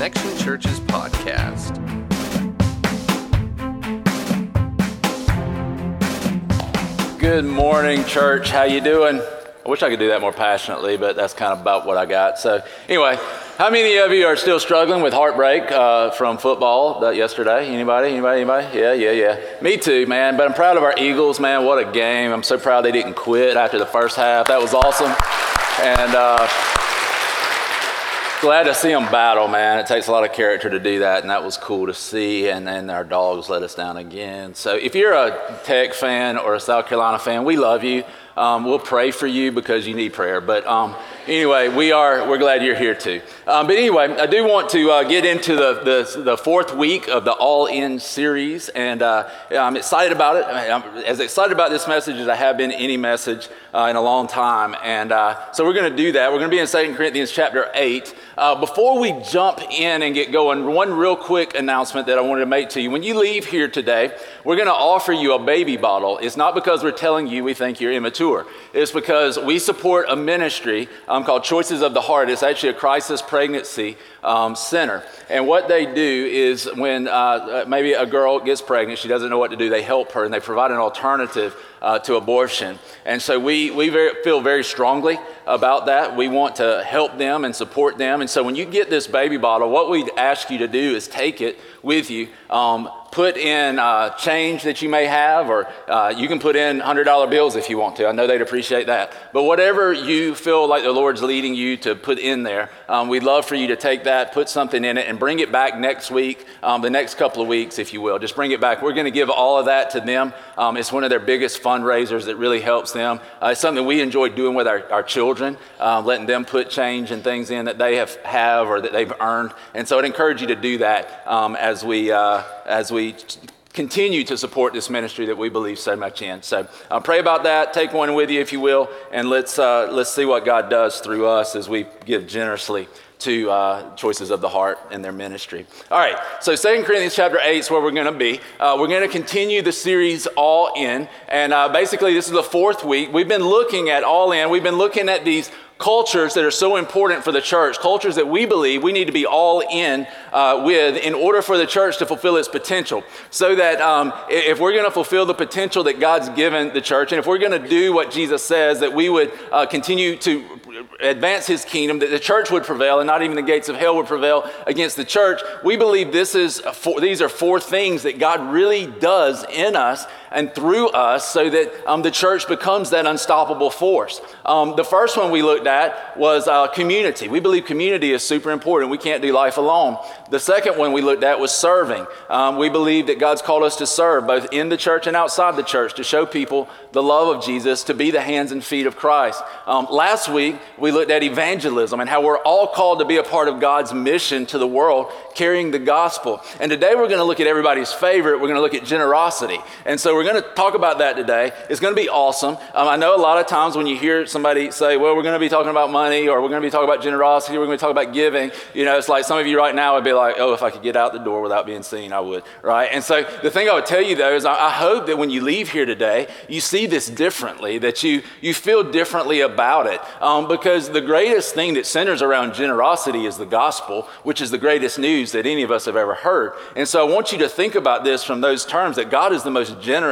Connection Churches podcast. Good morning, church. How you doing? I wish I could do that more passionately, but that's kind of about what I got. So, anyway, how many of you are still struggling with heartbreak uh, from football yesterday? Anybody? Anybody? Anybody? Yeah, yeah, yeah. Me too, man. But I'm proud of our Eagles, man. What a game! I'm so proud they didn't quit after the first half. That was awesome, and. Uh, glad to see them battle, man. It takes a lot of character to do that, and that was cool to see. And then our dogs let us down again. So if you're a Tech fan or a South Carolina fan, we love you. Um, we'll pray for you because you need prayer. But um, anyway, we are we're glad you're here too. Um, but anyway, I do want to uh, get into the, the, the fourth week of the All In series, and uh, I'm excited about it. I'm as excited about this message as I have been any message uh, in a long time. And uh, so we're going to do that. We're going to be in 2 Corinthians chapter eight. Uh, before we jump in and get going, one real quick announcement that I wanted to make to you. When you leave here today, we're going to offer you a baby bottle. It's not because we're telling you we think you're immature. It's because we support a ministry um, called Choices of the Heart. It's actually a crisis pregnancy um, center. And what they do is when uh, maybe a girl gets pregnant, she doesn't know what to do, they help her and they provide an alternative uh, to abortion. And so we, we very, feel very strongly about that. We want to help them and support them. And so when you get this baby bottle, what we ask you to do is take it with you. Um, put in uh, change that you may have, or uh, you can put in $100 bills if you want to. I know they'd appreciate that. But whatever you feel like the Lord's leading you to put in there, um, we'd love for you to take that, put something in it, and bring it back next week, um, the next couple of weeks, if you will. Just bring it back. We're going to give all of that to them. Um, it's one of their biggest fundraisers that really helps them. Uh, it's something we enjoy doing with our, our children, uh, letting them put change and things in that they have, have or that they've earned. And so I'd encourage you to do that um, as we uh, as we continue to support this ministry that we believe so much in. So uh, pray about that. Take one with you, if you will, and let's uh, let's see what God does through us as we give generously to uh, choices of the heart and their ministry. All right, so Second Corinthians chapter 8 is where we're going to be. Uh, we're going to continue the series All In. And uh, basically, this is the fourth week. We've been looking at All In. We've been looking at these cultures that are so important for the church, cultures that we believe we need to be all in uh, with in order for the church to fulfill its potential. So that um, if we're going to fulfill the potential that God's given the church, and if we're going to do what Jesus says, that we would uh, continue to advance his kingdom, that the church would prevail and not even the gates of hell would prevail against the church. We believe this is four, these are four things that God really does in us and through us so that um, the church becomes that unstoppable force. Um, the first one we looked at was uh, community. We believe community is super important. We can't do life alone. The second one we looked at was serving. Um, we believe that God's called us to serve both in the church and outside the church to show people the love of Jesus, to be the hands and feet of Christ. Um, last week we looked at evangelism and how we're all called to be a part of God's mission to the world, carrying the gospel. And today we're going to look at everybody's favorite. We're going to look at generosity. And so we're going to talk about that today. It's going to be awesome. Um, I know a lot of times when you hear somebody say, well, we're going to be talking about money or we're going to be talking about generosity, we're going to talk about giving, you know, it's like some of you right now would be like, oh, if I could get out the door without being seen, I would, right? And so the thing I would tell you though is I, I hope that when you leave here today, you see this differently, that you, you feel differently about it. Um, because the greatest thing that centers around generosity is the gospel, which is the greatest news that any of us have ever heard. And so I want you to think about this from those terms that God is the most generous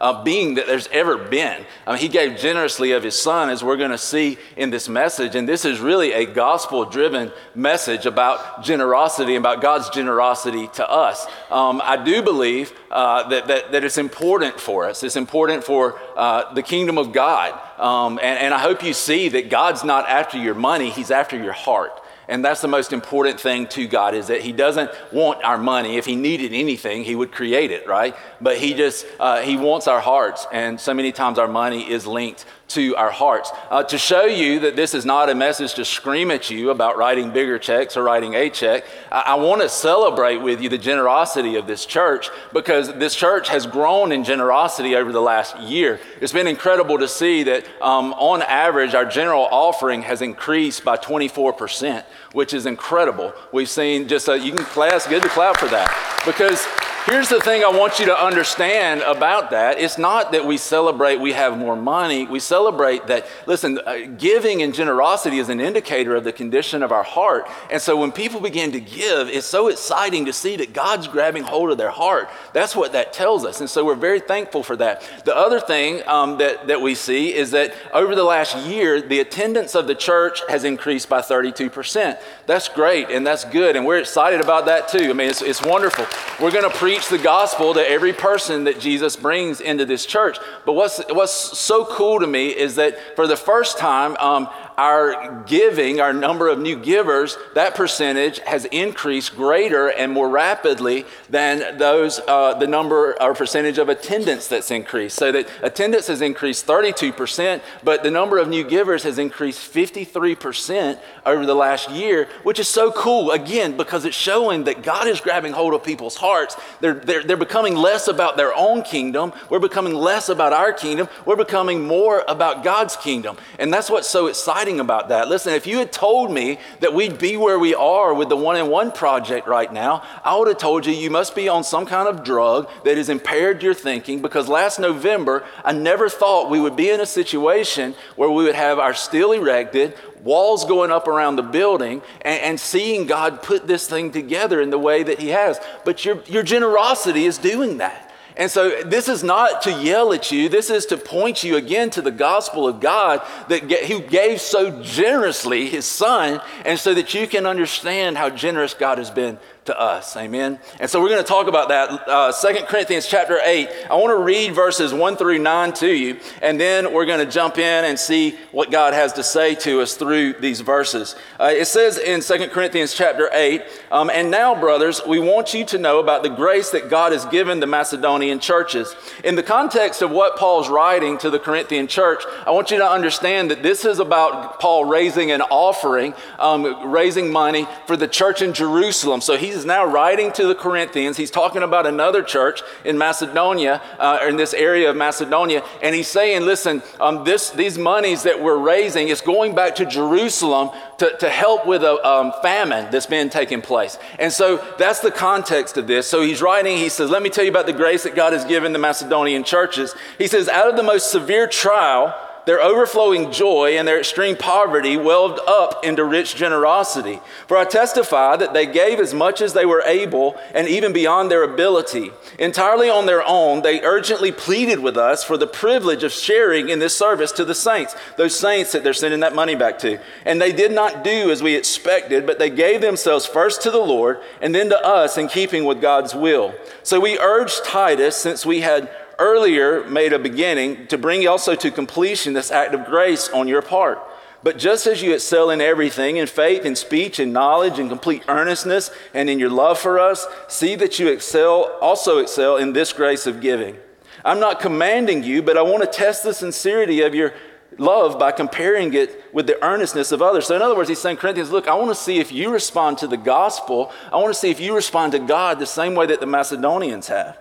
uh, being that there's ever been. I mean, he gave generously of his son, as we're going to see in this message. And this is really a gospel driven message about generosity, about God's generosity to us. Um, I do believe uh, that, that, that, it's important for us. It's important for uh, the kingdom of God. Um, and, and I hope you see that God's not after your money, He's after your heart. And that's the most important thing to God is that He doesn't want our money. If He needed anything, He would create it, right? But He just, uh, He wants our hearts. And so many times our money is linked to our hearts. Uh, to show you that this is not a message to scream at you about writing bigger checks or writing a check, I, I want to celebrate with you the generosity of this church because this church has grown in generosity over the last year. It's been incredible to see that um, on average, our general offering has increased by 24%, which is incredible. We've seen just, a, you can clap, good to clap for that because Here's the thing I want you to understand about that. It's not that we celebrate we have more money. We celebrate that, listen, uh, giving and generosity is an indicator of the condition of our heart. And so when people begin to give, it's so exciting to see that God's grabbing hold of their heart. That's what that tells us. And so we're very thankful for that. The other thing um, that, that we see is that over the last year, the attendance of the church has increased by 32%. That's great and that's good. And we're excited about that too. I mean, it's, it's wonderful. We're going to preach the gospel to every person that Jesus brings into this church. But what's, what's so cool to me is that for the first time, um, our giving, our number of new givers, that percentage has increased greater and more rapidly than those, uh, the number or percentage of attendance that's increased. So that attendance has increased 32%, but the number of new givers has increased 53% over the last year, which is so cool, again, because it's showing that God is grabbing hold of people's hearts. They're, they're, they're becoming less about their own kingdom. We're becoming less about our kingdom. We're becoming more about God's kingdom. And that's what's so exciting about that. Listen, if you had told me that we'd be where we are with the one in one project right now, I would have told you you must be on some kind of drug that has impaired your thinking because last November, I never thought we would be in a situation where we would have our steel erected, walls going up around the building and, and, seeing God put this thing together in the way that He has. But your, your generosity is doing that. And so this is not to yell at you. This is to point you again to the gospel of God that who gave so generously his son and so that you can understand how generous God has been to us. Amen. And so we're going to talk about that. Uh, Corinthians chapter 8. I want to read verses 1 through 9 to you, and then we're going to jump in and see what God has to say to us through these verses. Uh, it says in Second Corinthians chapter 8, um, And now, brothers, we want you to know about the grace that God has given the Macedonian churches. In the context of what Paul's writing to the Corinthian church, I want you to understand that this is about Paul raising an offering, um, raising money for the church in Jerusalem. So he's he's now writing to the Corinthians. He's talking about another church in Macedonia, uh, in this area of Macedonia, and he's saying, listen, um, this, these monies that we're raising is going back to Jerusalem to, to help with a um, famine that's been taking place. And so that's the context of this. So he's writing, he says, let me tell you about the grace that God has given the Macedonian churches. He says, out of the most severe trial, their overflowing joy and their extreme poverty welled up into rich generosity. For I testify that they gave as much as they were able and even beyond their ability. Entirely on their own, they urgently pleaded with us for the privilege of sharing in this service to the saints, those saints that they're sending that money back to. And they did not do as we expected, but they gave themselves first to the Lord and then to us in keeping with God's will. So we urged Titus, since we had earlier made a beginning to bring also to completion this act of grace on your part. But just as you excel in everything, in faith, in speech, in knowledge, in complete earnestness, and in your love for us, see that you excel, also excel in this grace of giving. I'm not commanding you, but I want to test the sincerity of your love by comparing it with the earnestness of others. So, in other words, he's saying, Corinthians, look, I want to see if you respond to the gospel. I want to see if you respond to God the same way that the Macedonians have.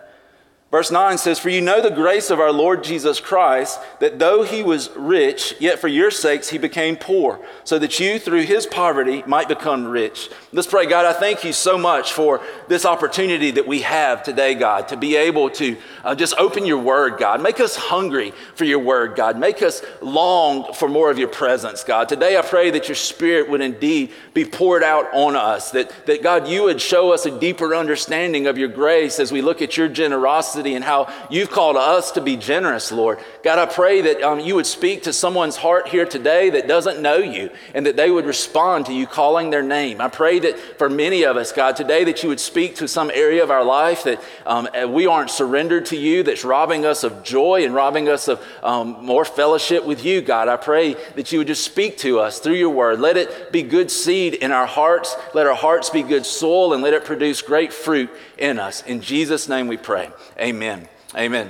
Verse 9 says, For you know the grace of our Lord Jesus Christ, that though he was rich, yet for your sakes he became poor, so that you through his poverty might become rich. Let's pray, God, I thank you so much for this opportunity that we have today, God, to be able to uh, just open your word, God. Make us hungry for your word, God. Make us long for more of your presence, God. Today I pray that your spirit would indeed be poured out on us, that, that God, you would show us a deeper understanding of your grace as we look at your generosity generosity and how you've called us to be generous, Lord. God, I pray that um, you would speak to someone's heart here today that doesn't know you and that they would respond to you calling their name. I pray that for many of us, God, today that you would speak to some area of our life that um, uh, we aren't surrendered to you, that's robbing us of joy and robbing us of um, more fellowship with you, God. I pray that you would just speak to us through your word. Let it be good seed in our hearts. Let our hearts be good soil and let it produce great fruit in us. In Jesus' name we pray. Amen. Amen. Amen.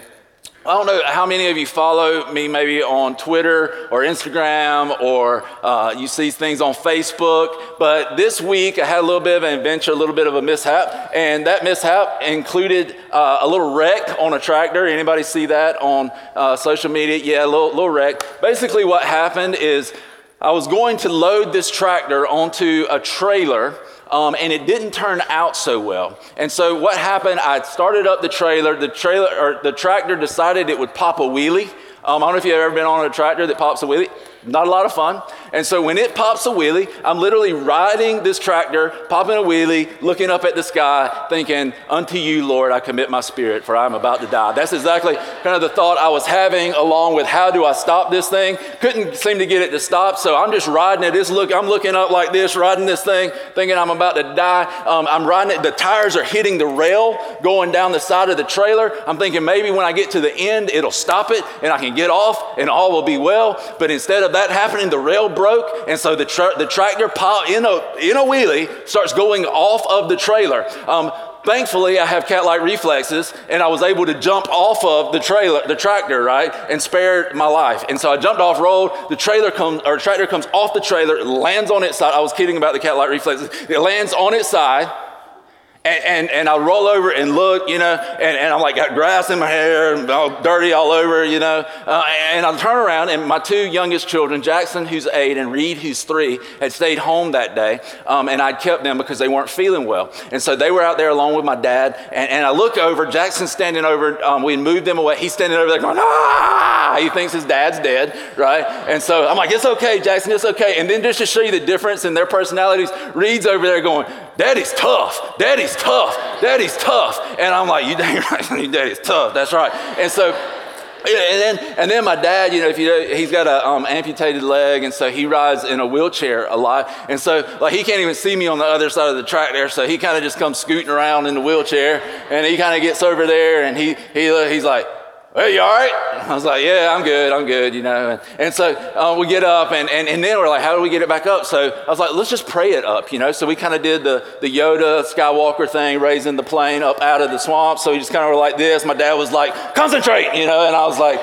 I don't know how many of you follow me maybe on Twitter or Instagram or uh, you see things on Facebook, but this week I had a little bit of an adventure, a little bit of a mishap, and that mishap included uh, a little wreck on a tractor. Anybody see that on uh, social media? Yeah, a little, little wreck. Basically, what happened is I was going to load this tractor onto a trailer um, and it didn't turn out so well. And so what happened? I started up the trailer. The trailer or the tractor decided it would pop a wheelie. Um, I don't know if you've ever been on a tractor that pops a wheelie. Not a lot of fun. And so when it pops a wheelie, I'm literally riding this tractor, popping a wheelie, looking up at the sky, thinking, Unto you, Lord, I commit my spirit, for I'm about to die. That's exactly kind of the thought I was having, along with how do I stop this thing? Couldn't seem to get it to stop, so I'm just riding it. It's look, I'm looking up like this, riding this thing, thinking I'm about to die. Um, I'm riding it. The tires are hitting the rail going down the side of the trailer. I'm thinking maybe when I get to the end, it'll stop it and I can get off and all will be well. But instead of that happening, the rail broke, and so the, tra- the tractor in a, in a wheelie starts going off of the trailer. Um, thankfully, I have cat-like reflexes, and I was able to jump off of the trailer, the tractor, right, and spare my life. And so I jumped off road. The trailer comes, or tractor comes off the trailer, lands on its side. I was kidding about the cat-like reflexes. It lands on its side and, and, and, I roll over and look, you know, and, and I'm like, got grass in my hair and all dirty all over, you know. Uh, and I turn around, and my two youngest children, Jackson, who's eight, and Reed, who's three, had stayed home that day. Um, and I'd kept them because they weren't feeling well. And so they were out there along with my dad. And, and I look over, Jackson's standing over, um, we moved them away. He's standing over there going, ah! He thinks his dad's dead, right? And so I'm like, it's okay, Jackson, it's okay. And then just to show you the difference in their personalities, Reed's over there going, Daddy's tough. Daddy's tough. Daddy's tough. And I'm like, you dang right, daddy's tough. That's right. And so, and then, and then my dad, you know, if you know, he's got an um, amputated leg, and so he rides in a wheelchair a lot. And so, like, he can't even see me on the other side of the track there, so he kind of just comes scooting around in the wheelchair, and he kind of gets over there, and he, he he's like, Hey, you all right? I was like, yeah, I'm good, I'm good, you know. And, and so uh, we get up, and, and, and then we're like, how do we get it back up? So I was like, let's just pray it up, you know. So we kind of did the, the Yoda Skywalker thing, raising the plane up out of the swamp. So we just kind of were like this. My dad was like, concentrate, you know, and I was like,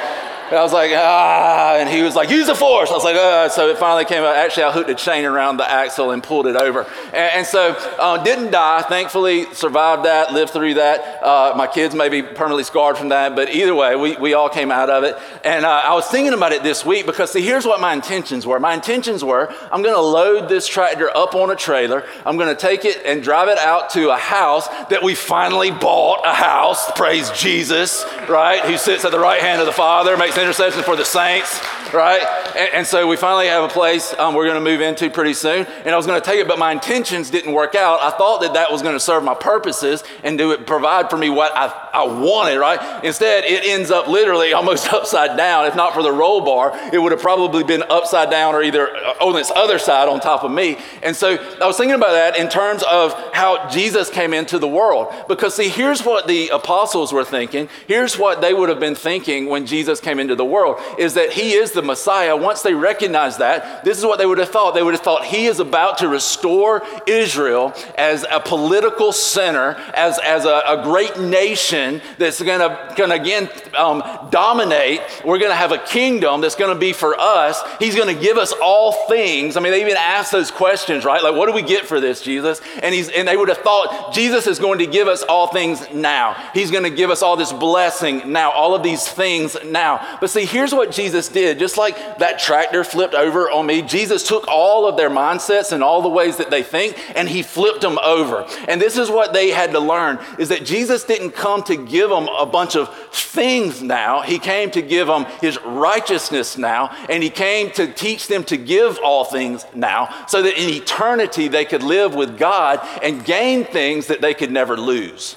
and I was like, ah, and he was like, use the force. I was like, ah. So it finally came out. Actually, I hooked a chain around the axle and pulled it over. And, and so uh, didn't die. Thankfully, survived that, lived through that. Uh, my kids may be permanently scarred from that, but either way, we, we all came out of it. And uh, I was thinking about it this week because, see, here's what my intentions were. My intentions were I'm going to load this tractor up on a trailer. I'm going to take it and drive it out to a house that we finally bought a house. Praise Jesus, right? Who sits at the right hand of the Father, makes intercession for the saints, right? And, and so we finally have a place um, we're going to move into pretty soon. And I was going to take it, but my intentions didn't work out. I thought that that was going to serve my purposes and do it, provide for me what I, I wanted, right? Instead, it ends up literally almost upside down. If not for the roll bar, it would have probably been upside down or either uh, on this other side on top of me. And so I was thinking about that in terms of how Jesus came into the world. Because, see, here's what the apostles were thinking. Here's what they would have been thinking when Jesus came into the world is that he is the Messiah. Once they recognize that, this is what they would have thought. They would have thought he is about to restore Israel as a political center, as, as a, a great nation that's going to again um, dominate. We're going to have a kingdom that's going to be for us. He's going to give us all things. I mean, they even asked those questions, right? Like, what do we get for this, Jesus? And, he's, and they would have thought Jesus is going to give us all things now. He's going to give us all this blessing now, all of these things now. But see, here's what Jesus did. Just like that tractor flipped over on me, Jesus took all of their mindsets and all the ways that they think and he flipped them over. And this is what they had to learn is that Jesus didn't come to give them a bunch of things now. He came to give them his righteousness now, and he came to teach them to give all things now so that in eternity they could live with God and gain things that they could never lose.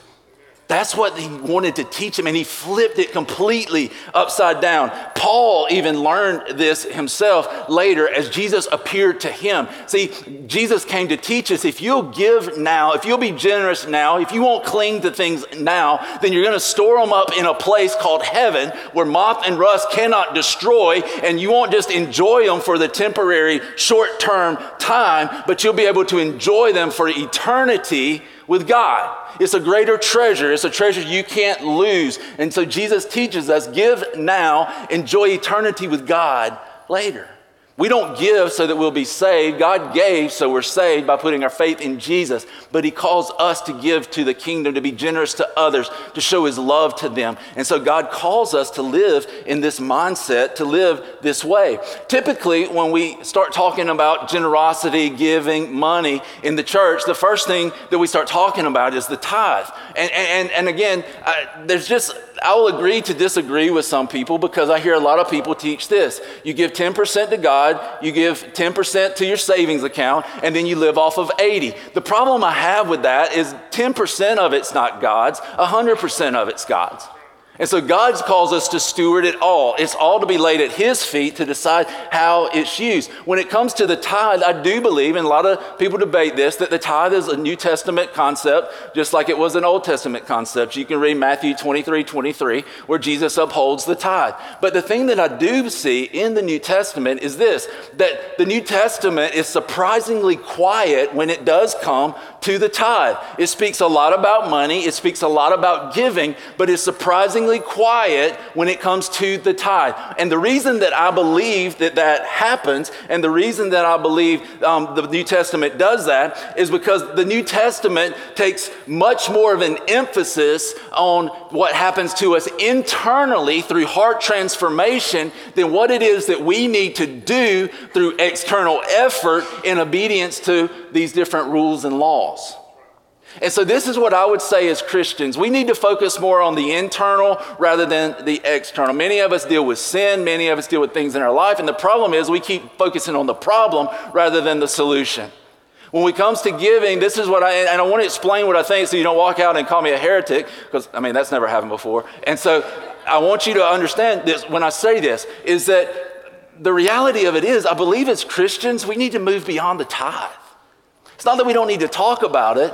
That's what he wanted to teach him, and he flipped it completely upside down. Paul even learned this himself later as Jesus appeared to him. See, Jesus came to teach us if you'll give now, if you'll be generous now, if you won't cling to things now, then you're going to store them up in a place called heaven where moth and rust cannot destroy, and you won't just enjoy them for the temporary, short term time, but you'll be able to enjoy them for eternity with God. It's a greater treasure. It's a treasure you can't lose. And so Jesus teaches us give now, enjoy eternity with God later. We don't give so that we'll be saved. God gave so we're saved by putting our faith in Jesus. But He calls us to give to the kingdom, to be generous to others, to show His love to them. And so God calls us to live in this mindset, to live this way. Typically, when we start talking about generosity, giving, money in the church, the first thing that we start talking about is the tithe. And, and, and again, I, there's just I will agree to disagree with some people because I hear a lot of people teach this. You give 10% to God, you give 10% to your savings account, and then you live off of 80. The problem I have with that is 10% of it's not God's, 100% of it's God's. And so God calls us to steward it all. It's all to be laid at His feet to decide how it's used. When it comes to the tithe, I do believe, and a lot of people debate this, that the tithe is a New Testament concept, just like it was an Old Testament concept. You can read Matthew 23 23, where Jesus upholds the tithe. But the thing that I do see in the New Testament is this that the New Testament is surprisingly quiet when it does come to the tithe. It speaks a lot about money, it speaks a lot about giving, but it's quiet when it comes to the tithe. And the reason that I believe that that happens, and the reason that I believe um, the New Testament does that, is because the New Testament takes much more of an emphasis on what happens to us internally through heart transformation than what it is that we need to do through external effort in obedience to these different rules and laws. And so, this is what I would say as Christians. We need to focus more on the internal rather than the external. Many of us deal with sin, many of us deal with things in our life, and the problem is we keep focusing on the problem rather than the solution. When it comes to giving, this is what I, and I want to explain what I think so you don't walk out and call me a heretic, because I mean, that's never happened before. And so, I want you to understand this when I say this is that the reality of it is, I believe as Christians, we need to move beyond the tithe. It's not that we don't need to talk about it,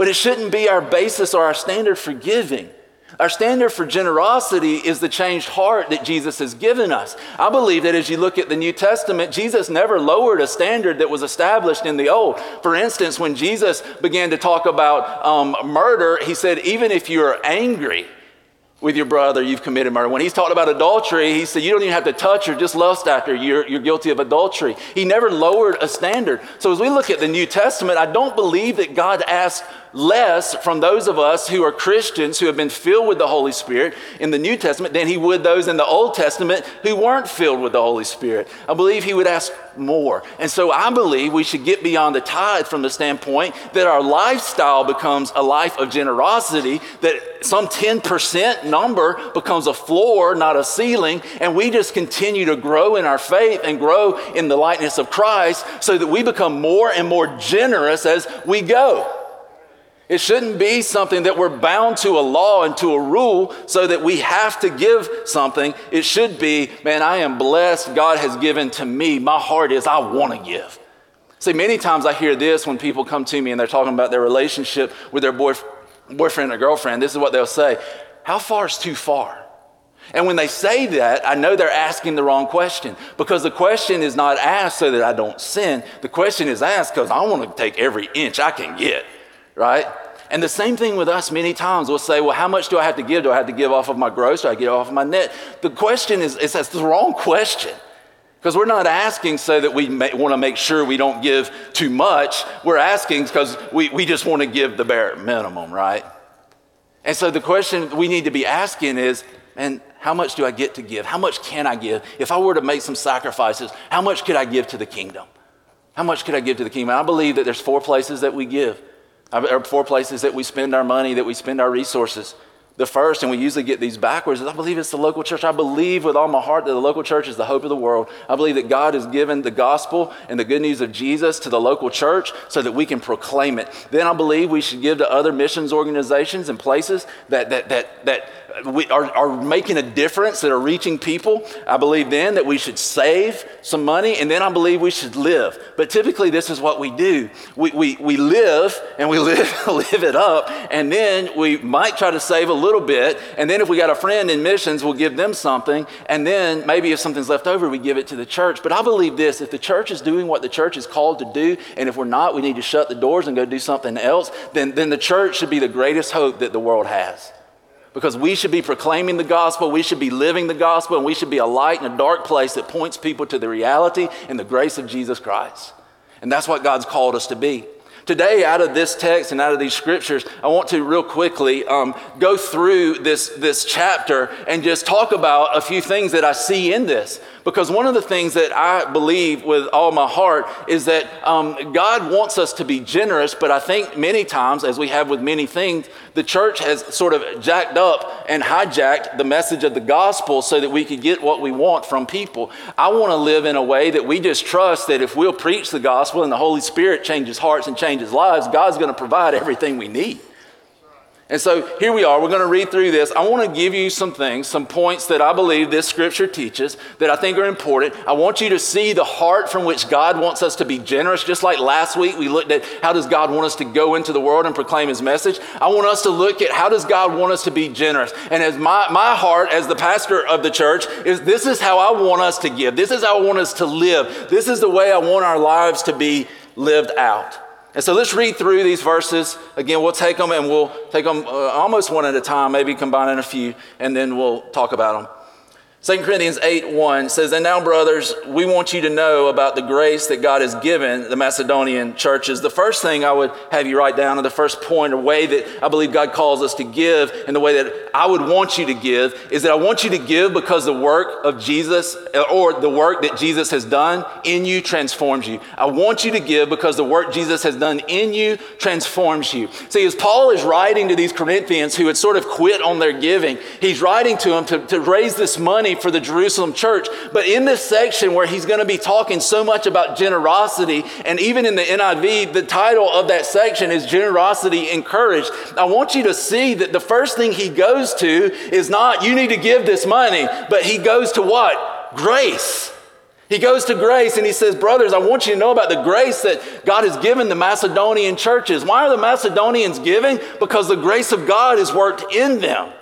but it shouldn't be our basis or our standard for giving. Our standard for generosity is the changed heart that Jesus has given us. I believe that as you look at the New Testament, Jesus never lowered a standard that was established in the Old. For instance, when Jesus began to talk about um, murder, he said, even if you're angry, with your brother, you've committed murder. When he's talking about adultery, he said, You don't even have to touch her, just lust after you're, you're guilty of adultery. He never lowered a standard. So as we look at the New Testament, I don't believe that God asked less from those of us who are Christians who have been filled with the Holy Spirit in the New Testament than he would those in the Old Testament who weren't filled with the Holy Spirit. I believe he would ask more. And so I believe we should get beyond the tithe from the standpoint that our lifestyle becomes a life of generosity, that some 10% number becomes a floor, not a ceiling, and we just continue to grow in our faith and grow in the likeness of Christ so that we become more and more generous as we go. It shouldn't be something that we're bound to a law and to a rule so that we have to give something. It should be, man, I am blessed. God has given to me. My heart is, I want to give. See, many times I hear this when people come to me and they're talking about their relationship with their boy, boyfriend or girlfriend. This is what they'll say How far is too far? And when they say that, I know they're asking the wrong question because the question is not asked so that I don't sin. The question is asked because I want to take every inch I can get right? And the same thing with us many times. We'll say, well, how much do I have to give? Do I have to give off of my gross? Do I give off of my net? The question is, that's the wrong question. Because we're not asking so that we want to make sure we don't give too much. We're asking because we, we just want to give the bare minimum, right? And so the question we need to be asking is, and how much do I get to give? How much can I give? If I were to make some sacrifices, how much could I give to the kingdom? How much could I give to the kingdom? I believe that there's four places that we give. There are four places that we spend our money, that we spend our resources. The first, and we usually get these backwards, is I believe it's the local church. I believe with all my heart that the local church is the hope of the world. I believe that God has given the gospel and the good news of Jesus to the local church so that we can proclaim it. Then I believe we should give to other missions organizations and places that, that, that, that we are, are making a difference, that are reaching people. I believe then that we should save some money, and then I believe we should live. But typically, this is what we do we, we, we live and we live, live it up, and then we might try to save a little bit. And then, if we got a friend in missions, we'll give them something. And then, maybe if something's left over, we give it to the church. But I believe this if the church is doing what the church is called to do, and if we're not, we need to shut the doors and go do something else, then, then the church should be the greatest hope that the world has. Because we should be proclaiming the gospel, we should be living the gospel, and we should be a light in a dark place that points people to the reality and the grace of Jesus Christ. And that's what God's called us to be. Today, out of this text and out of these scriptures, I want to real quickly um, go through this, this chapter and just talk about a few things that I see in this. Because one of the things that I believe with all my heart is that um, God wants us to be generous, but I think many times, as we have with many things, the church has sort of jacked up and hijacked the message of the gospel so that we could get what we want from people. I want to live in a way that we just trust that if we'll preach the gospel and the Holy Spirit changes hearts and changes lives, God's going to provide everything we need. And so here we are. We're going to read through this. I want to give you some things, some points that I believe this scripture teaches that I think are important. I want you to see the heart from which God wants us to be generous. Just like last week, we looked at how does God want us to go into the world and proclaim his message. I want us to look at how does God want us to be generous. And as my, my heart as the pastor of the church is this is how I want us to give. This is how I want us to live. This is the way I want our lives to be lived out. And so let's read through these verses. Again, we'll take them and we'll take them uh, almost one at a time, maybe combining a few, and then we'll talk about them. 2 Corinthians 8 1 says, And now, brothers, we want you to know about the grace that God has given the Macedonian churches. The first thing I would have you write down, and the first point or way that I believe God calls us to give, and the way that I would want you to give, is that I want you to give because the work of Jesus, or the work that Jesus has done in you, transforms you. I want you to give because the work Jesus has done in you transforms you. See, as Paul is writing to these Corinthians who had sort of quit on their giving, he's writing to them to, to raise this money money for the Jerusalem church. But in this section where he's going to be talking so much about generosity, and even in the NIV, the title of that section is Generosity Encouraged. I want you to see that the first thing he goes to is not, you need to give this money, but he goes to what? Grace. He goes to grace and he says, Brothers, I want you to know about the grace that God has given the Macedonian churches. Why are the Macedonians giving? Because the grace of God is worked in them.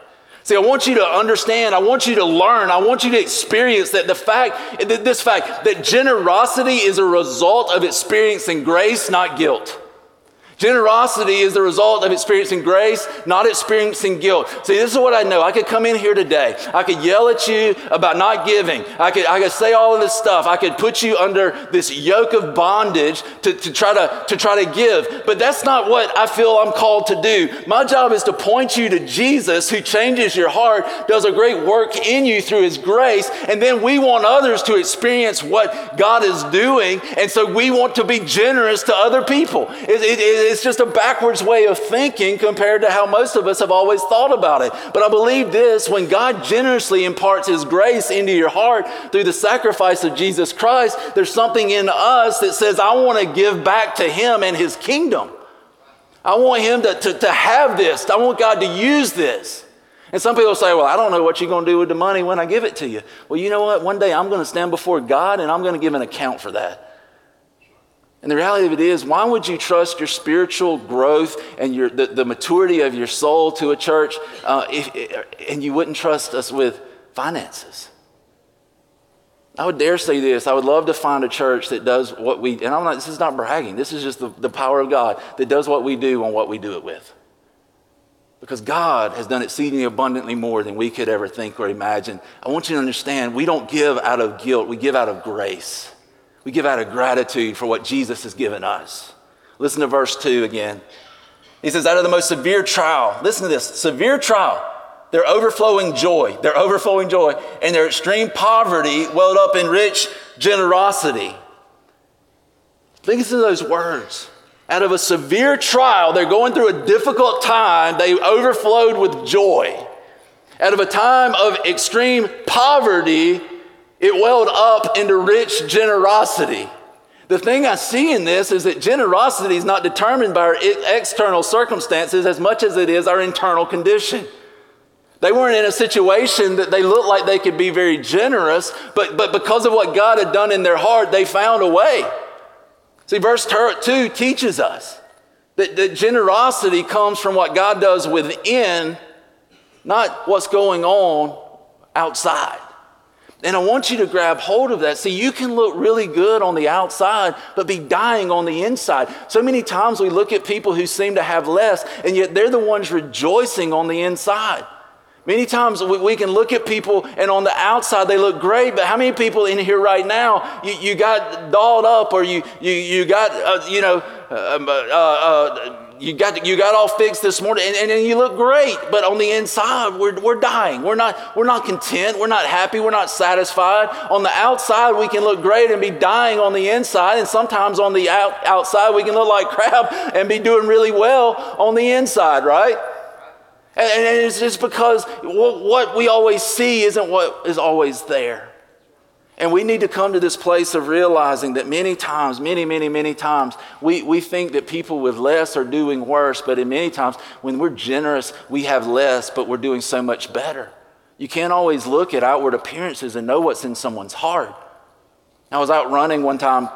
See, I want you to understand, I want you to learn, I want you to experience that the fact, that this fact, that generosity is a result of experiencing grace, not guilt. Generosity is the result of experiencing grace, not experiencing guilt. See, this is what I know. I could come in here today. I could yell at you about not giving. I could, I could say all of this stuff. I could put you under this yoke of bondage to, to, try to, to try to give. But that's not what I feel I'm called to do. My job is to point you to Jesus who changes your heart, does a great work in you through his grace. And then we want others to experience what God is doing. And so we want to be generous to other people. It, it, it, it's just a backwards way of thinking compared to how most of us have always thought about it. But I believe this when God generously imparts His grace into your heart through the sacrifice of Jesus Christ, there's something in us that says, I want to give back to Him and His kingdom. I want Him to, to, to have this, I want God to use this. And some people say, Well, I don't know what you're going to do with the money when I give it to you. Well, you know what? One day I'm going to stand before God and I'm going to give an account for that. And the reality of it is, why would you trust your spiritual growth and your, the, the maturity of your soul to a church uh, if, and you wouldn't trust us with finances? I would dare say this. I would love to find a church that does what we, and I'm not, this is not bragging, this is just the, the power of God that does what we do on what we do it with. Because God has done exceedingly abundantly more than we could ever think or imagine. I want you to understand we don't give out of guilt, we give out of grace. We give out of gratitude for what Jesus has given us. Listen to verse 2 again. He says, out of the most severe trial, listen to this severe trial, their overflowing joy, their overflowing joy, and their extreme poverty welled up in rich generosity. Think of those words. Out of a severe trial, they're going through a difficult time, they overflowed with joy. Out of a time of extreme poverty, it welled up into rich generosity. The thing I see in this is that generosity is not determined by our external circumstances as much as it is our internal condition. They weren't in a situation that they looked like they could be very generous, but, but because of what God had done in their heart, they found a way. See, verse 2 teaches us that, that generosity comes from what God does within, not what's going on outside. And I want you to grab hold of that. See, you can look really good on the outside, but be dying on the inside. So many times we look at people who seem to have less, and yet they're the ones rejoicing on the inside. Many times we, can look at people and on the outside they look great, but how many people in here right now you, you got dolled up or you, you, you got, uh, you know, uh, um, uh, uh, you got, you got all fixed this morning and, and, and, you look great, but on the inside we're, we're dying. We're not, we're not content. We're not happy. We're not satisfied. On the outside we can look great and be dying on the inside. And sometimes on the out, outside we can look like crap and be doing really well on the inside, right? And, it's just because what we always see isn't what is always there. And we need to come to this place of realizing that many times, many, many, many times, we, we think that people with less are doing worse, but in many times, when we're generous, we have less, but we're doing so much better. You can't always look at outward appearances and know what's in someone's heart. I was out running one time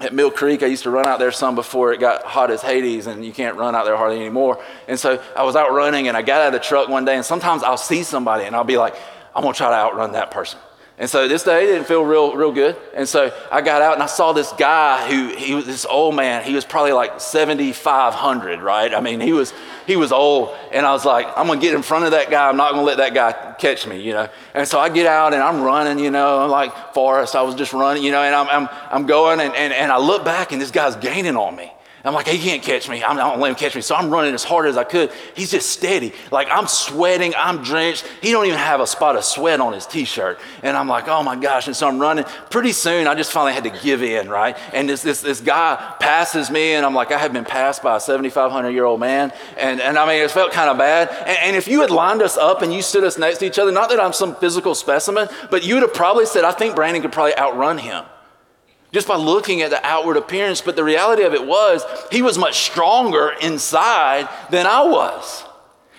at Mill Creek, I used to run out there some before it got hot as Hades, and you can't run out there hardly anymore. And so I was out running, and I got out of the truck one day, and sometimes I'll see somebody, and I'll be like, I'm gonna try to outrun that person. And so this day didn't feel real, real good. And so I got out and I saw this guy who he was this old man. He was probably like 7,500, right? I mean, he was he was old. And I was like, I'm gonna get in front of that guy. I'm not gonna let that guy catch me, you know. And so I get out and I'm running, you know, I'm like Forrest. I was just running, you know, and I'm I'm, I'm going and, and, and I look back and this guy's gaining on me. I'm like, he can't catch me. I'm not gonna let him catch me. So I'm running as hard as I could. He's just steady. Like I'm sweating, I'm drenched. He don't even have a spot of sweat on his t-shirt. And I'm like, oh my gosh. And so I'm running. Pretty soon I just finally had to give in, right? And this this this guy passes me, and I'm like, I have been passed by a 7,500 year old man. And and I mean, it felt kind of bad. And, and if you had lined us up and you stood us next to each other, not that I'm some physical specimen, but you would have probably said, I think Brandon could probably outrun him just by looking at the outward appearance. But the reality of it was, he was much stronger inside than I was.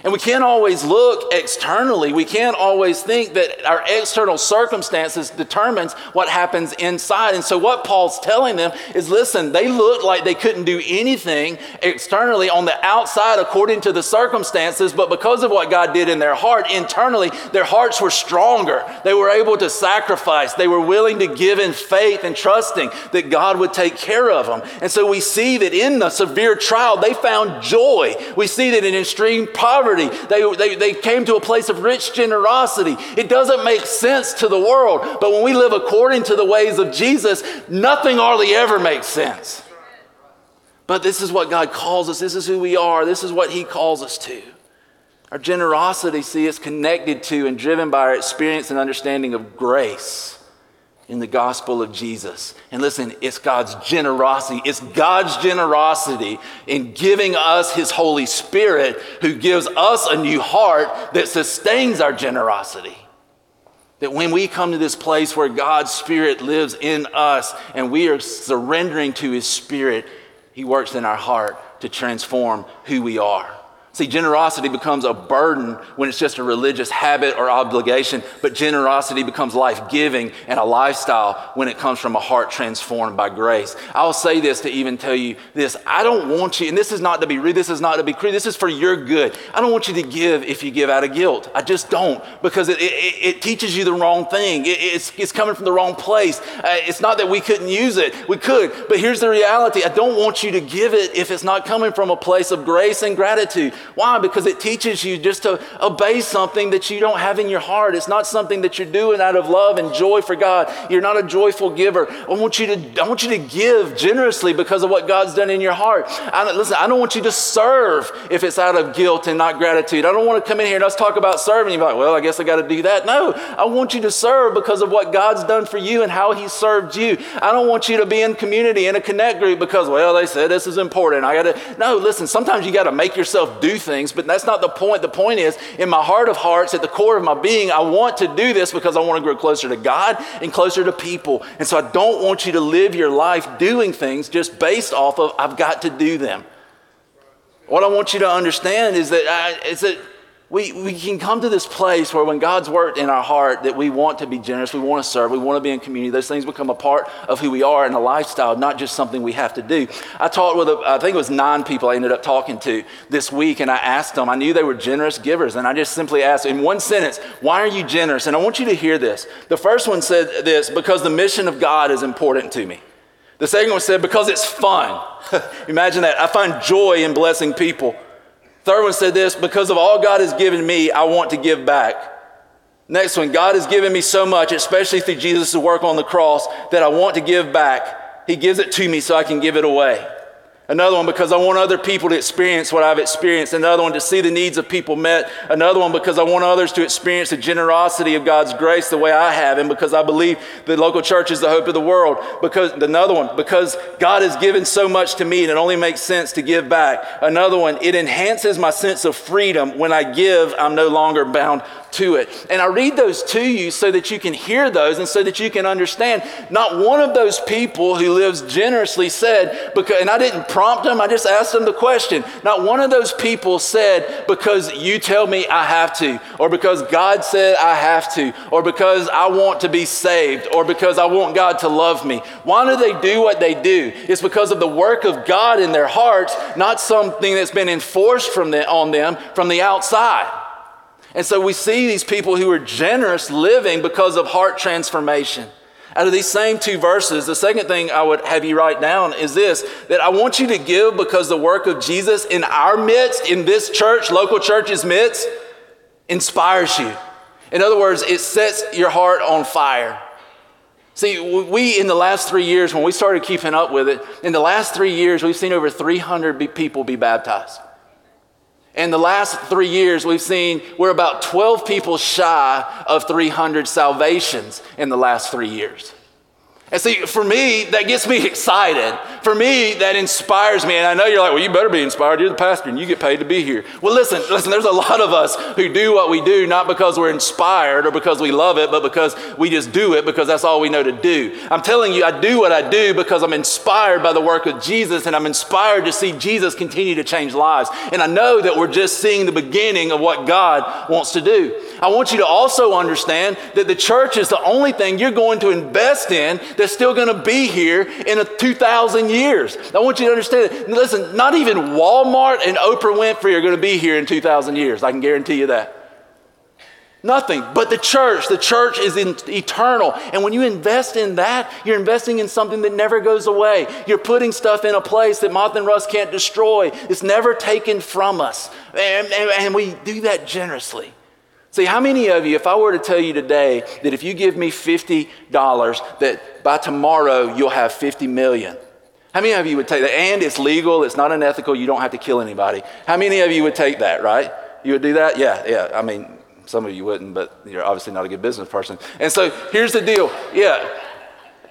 And we can't always look externally. We can't always think that our external circumstances determines what happens inside. And so what Paul's telling them is listen, they looked like they couldn't do anything externally on the outside according to the circumstances, but because of what God did in their heart, internally, their hearts were stronger. They were able to sacrifice. They were willing to give in faith and trusting that God would take care of them. And so we see that in the severe trial, they found joy. We see that in extreme poverty, poverty. They, they, they came to a place of rich generosity. It doesn't make sense to the world, but when we live according to the ways of Jesus, nothing hardly ever makes sense. But this is what God calls us. This is who we are. This is what He calls us to. Our generosity, see, is connected to and driven by our experience and understanding of grace in the gospel of Jesus. And listen, it's God's generosity. It's God's generosity in giving us His Holy Spirit who gives us a new heart that sustains our generosity. That when we come to this place where God's Spirit lives in us and we are surrendering to His Spirit, He works in our heart to transform who we are. See, generosity becomes a burden when it's just a religious habit or obligation, but generosity becomes life giving and a lifestyle when it comes from a heart transformed by grace. I'll say this to even tell you this I don't want you, and this is not to be rude, this is not to be crude, this is for your good. I don't want you to give if you give out of guilt. I just don't, because it, it, it teaches you the wrong thing. It, it's, it's coming from the wrong place. Uh, it's not that we couldn't use it, we could, but here's the reality I don't want you to give it if it's not coming from a place of grace and gratitude. Why? Because it teaches you just to obey something that you don't have in your heart. It's not something that you're doing out of love and joy for God. You're not a joyful giver. I want you to, I want you to give generously because of what God's done in your heart. I, listen, I don't want you to serve if it's out of guilt and not gratitude. I don't want to come in here and us talk about serving. You're like, well, I guess I got to do that. No, I want you to serve because of what God's done for you and how He served you. I don't want you to be in community in a connect group because, well, they said this is important. I got to. No, listen. Sometimes you got to make yourself do things but that's not the point. The point is, in my heart of hearts, at the core of my being, I want to do this because I want to grow closer to God and closer to people. And so I don't want you to live your life doing things just based off of, I've got to do them. What I want you to understand is that, I, is that we, we can come to this place where when God's worked in our heart that we want to be generous, we want to serve, we want to be in community, those things become a part of who we are and a lifestyle, not just something we have to do. I talked with, a, I think it was nine people I ended up talking to this week, and I asked them, I knew they were generous givers, and I just simply asked in one sentence, why are you generous? And I want you to hear this. The first one said this, because the mission of God is important to me. The second one said, because it's fun. Imagine that. I find joy in blessing people. Third one said this because of all God has given me, I want to give back. Next one, God has given me so much, especially through Jesus' work on the cross, that I want to give back. He gives it to me so I can give it away. Another one because I want other people to experience what I've experienced. Another one to see the needs of people met. Another one because I want others to experience the generosity of God's grace the way I have, and because I believe the local church is the hope of the world. Because another one because God has given so much to me, and it only makes sense to give back. Another one, it enhances my sense of freedom. When I give, I'm no longer bound to it. And I read those to you so that you can hear those and so that you can understand. Not one of those people who lives generously said, because, and I didn't prompt them, I just asked them the question. Not one of those people said, because you tell me I have to, or because God said I have to, or because I want to be saved, or because I want God to love me. Why do they do what they do? It's because of the work of God in their hearts, not something that's been enforced from the, on them from the outside. And so we see these people who are generous living because of heart transformation. Out of these same two verses, the second thing I would have you write down is this that I want you to give because the work of Jesus in our midst, in this church, local church's midst, inspires you. In other words, it sets your heart on fire. See, we in the last three years, when we started keeping up with it, in the last three years, we've seen over 300 people be baptized. In the last three years, we've seen we're about 12 people shy of 300 salvations in the last three years. And see, for me, that gets me excited. For me, that inspires me. And I know you're like, well, you better be inspired. You're the pastor and you get paid to be here. Well, listen, listen, there's a lot of us who do what we do, not because we're inspired or because we love it, but because we just do it because that's all we know to do. I'm telling you, I do what I do because I'm inspired by the work of Jesus and I'm inspired to see Jesus continue to change lives. And I know that we're just seeing the beginning of what God wants to do. I want you to also understand that the church is the only thing you're going to invest in that's still going to be here in a 2,000 years. I want you to understand. Listen, not even Walmart and Oprah Winfrey are going to be here in 2,000 years. I can guarantee you that. Nothing but the church. The church is eternal. And when you invest in that, you're investing in something that never goes away. You're putting stuff in a place that moth and rust can't destroy. It's never taken from us. And, and, and we do that generously. See, how many of you, if I were to tell you today that if you give me $50, that by tomorrow you'll have 50 million? How many of you would take that? And it's legal, it's not unethical, you don't have to kill anybody. How many of you would take that, right? You would do that? Yeah, yeah. I mean, some of you wouldn't, but you're obviously not a good business person. And so here's the deal. Yeah,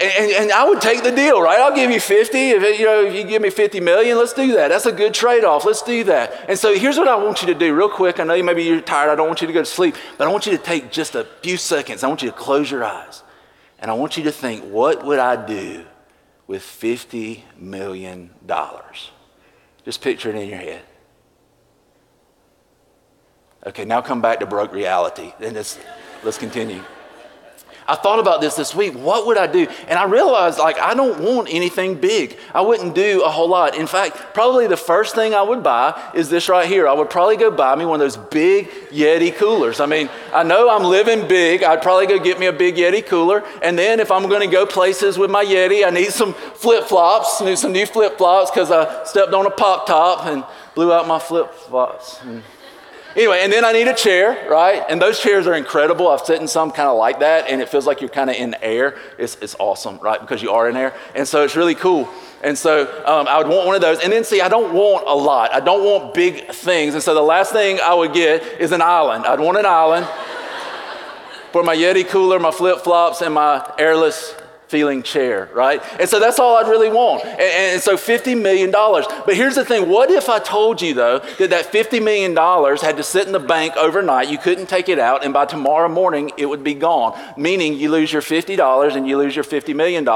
and, and, I would take the deal, right? I'll give you 50. If, it, you know, if you give me 50 million, let's do that. That's a good trade off. Let's do that. And so here's what I want you to do real quick. I know you, maybe you're tired. I don't want you to go to sleep, but I want you to take just a few seconds. I want you to close your eyes. And I want you to think, what would I do with $50 million? Just picture it in your head. Okay, now come back to broke reality. And let's, let's continue. I thought about this this week. What would I do? And I realized, like, I don't want anything big. I wouldn't do a whole lot. In fact, probably the first thing I would buy is this right here. I would probably go buy me one of those big Yeti coolers. I mean, I know I'm living big. I'd probably go get me a big Yeti cooler. And then if I'm going to go places with my Yeti, I need some flip flops, need some new flip flops because I stepped on a pop top and blew out my flip flops. Anyway, and then I need a chair, right? And those chairs are incredible. I've sat in some kind of like that, and it feels like you're kind of in air. It's, it's awesome, right? Because you are in air. And so it's really cool. And so um, I would want one of those. And then, see, I don't want a lot. I don't want big things. And so the last thing I would get is an island. I'd want an island for my Yeti cooler, my flip flops, and my airless feeling chair, right? And so that's all I'd really want. And, and, so $50 million. But here's the thing what if I told you, though, that that $50 million had to sit in the bank overnight, you couldn't take it out, and by tomorrow morning it would be gone? Meaning you lose your $50 and you lose your $50 million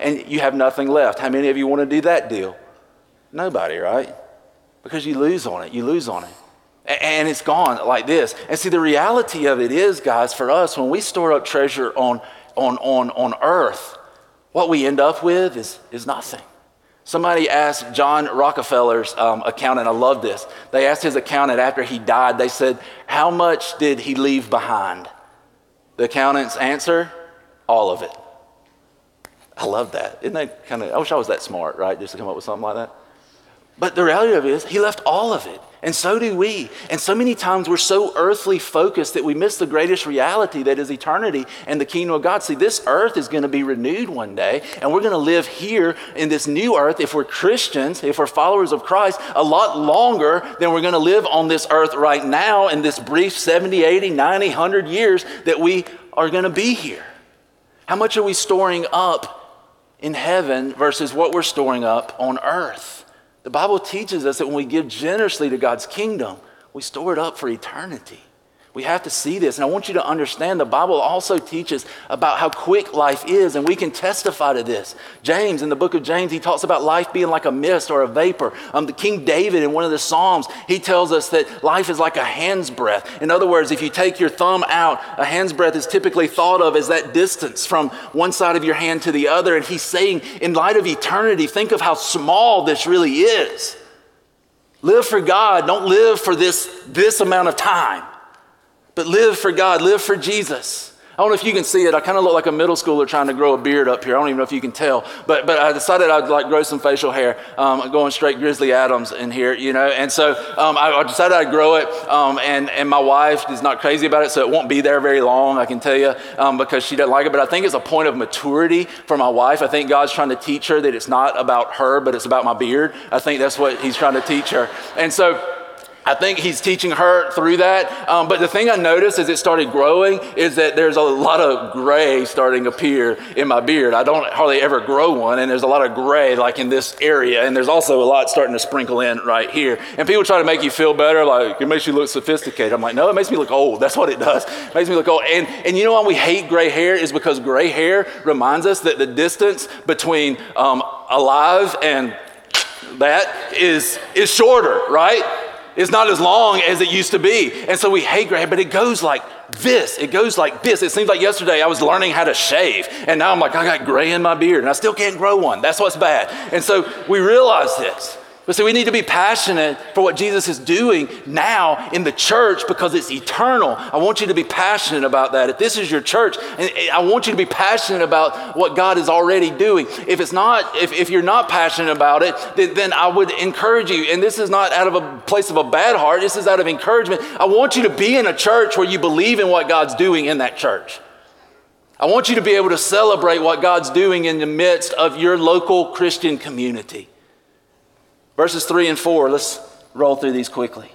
and you have nothing left. How many of you want to do that deal? Nobody, right? Because you lose on it. You lose on it and it's gone like this. And see, the reality of it is, guys, for us, when we store up treasure on, on, on, on earth, what we end up with is, is nothing. Somebody asked John Rockefeller's um, accountant, I love this. They asked his accountant after he died, they said, How much did he leave behind? The accountant's answer, All of it. I love that. Isn't that kind of, I wish I was that smart, right? Just to come up with something like that. But the reality of it is, he left all of it. And so do we. And so many times we're so earthly focused that we miss the greatest reality that is eternity and the kingdom of God. See, this earth is going to be renewed one day, and we're going to live here in this new earth, if we're Christians, if we're followers of Christ, a lot longer than we're going to live on this earth right now in this brief 70, 80, 90, 100 years that we are going to be here. How much are we storing up in heaven versus what we're storing up on earth? The Bible teaches us that when we give generously to God's kingdom, we store it up for eternity. We have to see this. And I want you to understand the Bible also teaches about how quick life is, and we can testify to this. James, in the book of James, he talks about life being like a mist or a vapor. Um, the King David, in one of the Psalms, he tells us that life is like a hand's breadth. In other words, if you take your thumb out, a hand's breadth is typically thought of as that distance from one side of your hand to the other. And he's saying, in light of eternity, think of how small this really is. Live for God, don't live for this, this amount of time. But live for God, live for Jesus. I don't know if you can see it. I kind of look like a middle schooler trying to grow a beard up here. I don't even know if you can tell. But, but I decided I'd like grow some facial hair, um, going straight Grizzly Adams in here, you know. And so um, I, I, decided I'd grow it. Um, and, and my wife is not crazy about it, so it won't be there very long, I can tell you, um, because she doesn't like it. But I think it's a point of maturity for my wife. I think God's trying to teach her that it's not about her, but it's about my beard. I think that's what He's trying to teach her. And so I think he's teaching her through that. Um, but the thing I noticed as it started growing is that there's a lot of gray starting to appear in my beard. I don't hardly ever grow one, and there's a lot of gray like in this area, and there's also a lot starting to sprinkle in right here. And people try to make you feel better, like it makes you look sophisticated. I'm like, no, it makes me look old. That's what it does. It makes me look old. And and you know why we hate gray hair is because gray hair reminds us that the distance between um, alive and that is is shorter, right? Is not as long as it used to be. And so we hate gray hair, but it goes like this. It goes like this. It seems like yesterday I was learning how to shave, and now I'm like, I got gray in my beard, and I still can't grow one. That's what's bad. And so we realize this. But see, we need to be passionate for what Jesus is doing now in the church because it's eternal. I want you to be passionate about that. If this is your church, I want you to be passionate about what God is already doing. If it's not, if, if you're not passionate about it, then, then I would encourage you. And this is not out of a place of a bad heart. This is out of encouragement. I want you to be in a church where you believe in what God's doing in that church. I want you to be able to celebrate what God's doing in the midst of your local Christian community. Verses 3 and 4, let's roll through these quickly.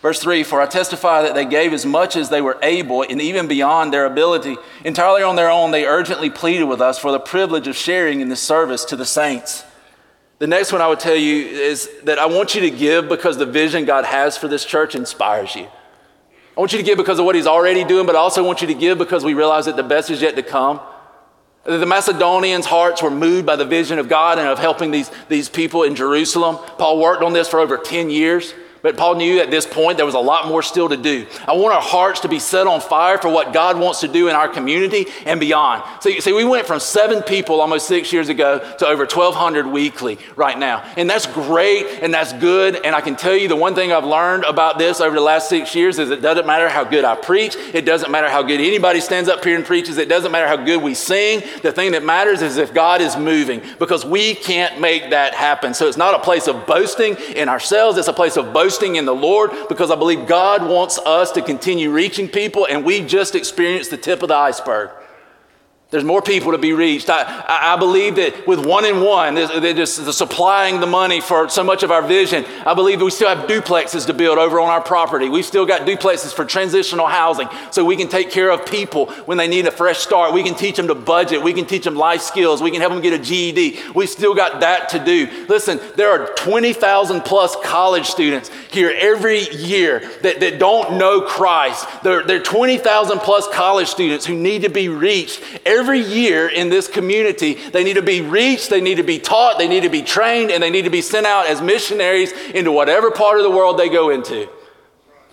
Verse 3 For I testify that they gave as much as they were able, and even beyond their ability. Entirely on their own, they urgently pleaded with us for the privilege of sharing in this service to the saints. The next one I would tell you is that I want you to give because the vision God has for this church inspires you. I want you to give because of what He's already doing, but I also want you to give because we realize that the best is yet to come. The Macedonians' hearts were moved by the vision of God and of helping these, these people in Jerusalem. Paul worked on this for over 10 years. But Paul knew at this point there was a lot more still to do. I want our hearts to be set on fire for what God wants to do in our community and beyond. So you see, we went from seven people almost six years ago to over 1,200 weekly right now. And that's great and that's good. And I can tell you the one thing I've learned about this over the last six years is it doesn't matter how good I preach, it doesn't matter how good anybody stands up here and preaches, it doesn't matter how good we sing. The thing that matters is if God is moving because we can't make that happen. So it's not a place of boasting in ourselves, it's a place of boasting boasting in the Lord because I believe God wants us to continue reaching people, and we just experienced the tip of the iceberg. There's more people to be reached. I, I believe that with one on one, they're just supplying the money for so much of our vision. I believe we still have duplexes to build over on our property. We've still got duplexes for transitional housing so we can take care of people when they need a fresh start. We can teach them to budget. We can teach them life skills. We can help them get a GED. We've still got that to do. Listen, there are 20,000 plus college students here every year that, that don't know Christ. There, there are 20,000 plus college students who need to be reached. Every every year in this community, they need to be reached, they need to be taught, they need to be trained, and they need to be sent out as missionaries into whatever part of the world they go into.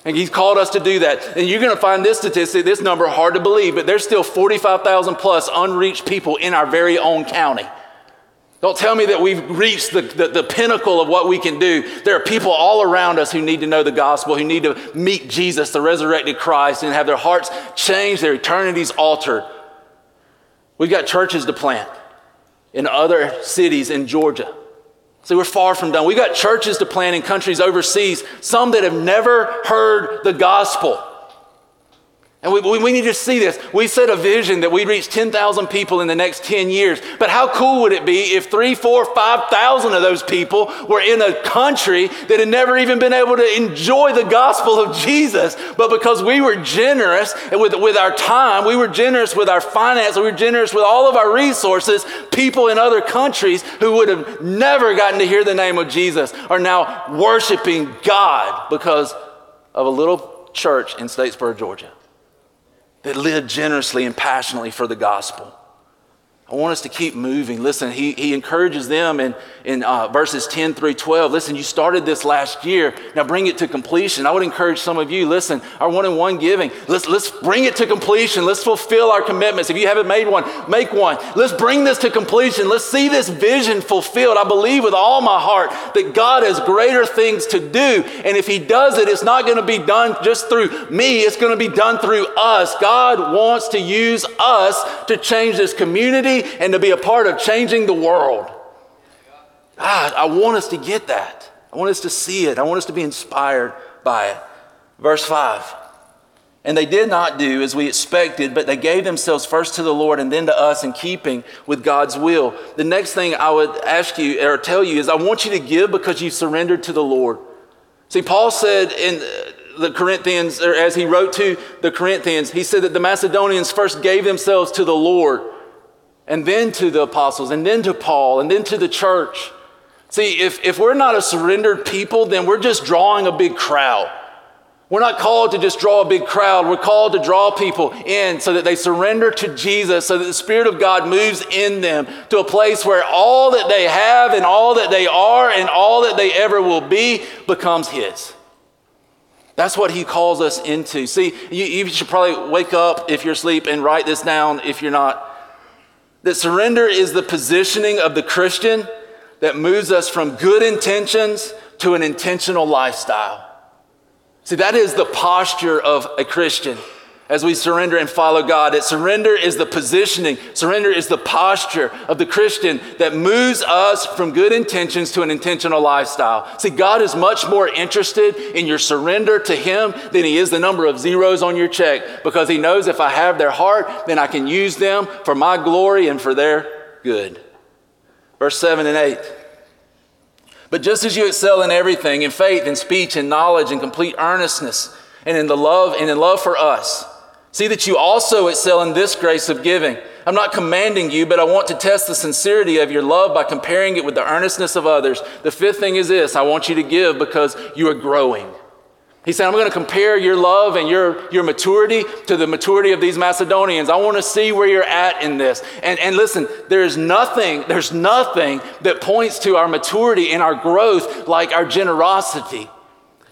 And he's called us to do that. And you're going to find this statistic, this number hard to believe, but there's still 45,000 plus unreached people in our very own county. Don't tell me that we've reached the, the, the, pinnacle of what we can do. There are people all around us who need to know the gospel, who need to meet Jesus, the resurrected Christ, and have their hearts changed, their eternities altered. We've got churches to plant in other cities in Georgia. See, we're far from done. We've got churches to plant in countries overseas, some that have never heard the gospel. And we, we, need to see this. We set a vision that we'd reach 10,000 people in the next 10 years. But how cool would it be if three, four, 5,000 of those people were in a country that had never even been able to enjoy the gospel of Jesus? But because we were generous with, with our time, we were generous with our finance, we were generous with all of our resources, people in other countries who would have never gotten to hear the name of Jesus are now worshiping God because of a little church in Statesboro, Georgia that live generously and passionately for the gospel. I want us to keep moving. Listen, he, he encourages them in, in uh, verses 10 through 12. Listen, you started this last year. Now bring it to completion. I would encourage some of you, listen, our one on one giving, let's, let's bring it to completion. Let's fulfill our commitments. If you haven't made one, make one. Let's bring this to completion. Let's see this vision fulfilled. I believe with all my heart that God has greater things to do. And if He does it, it's not going to be done just through me, it's going to be done through us. God wants to use us to change this community and to be a part of changing the world. Ah, I want us to get that. I want us to see it. I want us to be inspired by it. Verse 5. And they did not do as we expected, but they gave themselves first to the Lord and then to us in keeping with God's will. The next thing I would ask you or tell you is I want you to give because you surrendered to the Lord. See, Paul said in the Corinthians, or as he wrote to the Corinthians, he said that the Macedonians first gave themselves to the Lord and then to the apostles, and then to Paul, and then to the church. See, if, if we're not a surrendered people, then we're just drawing a big crowd. We're not called to just draw a big crowd. We're called to draw people in so that they surrender to Jesus, so that the Spirit of God moves in them to a place where all that they have and all that they are and all that they ever will be becomes His. That's what He calls us into. See, you, you should probably wake up if you're asleep and write this down if you're not. That surrender is the positioning of the Christian that moves us from good intentions to an intentional lifestyle. See, that is the posture of a Christian as we surrender and follow God. That surrender is the positioning, surrender is the posture of the Christian that moves us from good intentions to an intentional lifestyle. See, God is much more interested in your surrender to Him than He is the number of zeros on your check because He knows if I have their heart, then I can use them for my glory and for their good. Verse 7 and 8. But just as you excel in everything, in faith, in speech, in knowledge, in complete earnestness, and in the love and in love for us, See that you also excel in this grace of giving. I'm not commanding you, but I want to test the sincerity of your love by comparing it with the earnestness of others. The fifth thing is this I want you to give because you are growing. He said, I'm going to compare your love and your, your maturity to the maturity of these Macedonians. I want to see where you're at in this. And, and listen, there's nothing, there's nothing that points to our maturity and our growth like our generosity.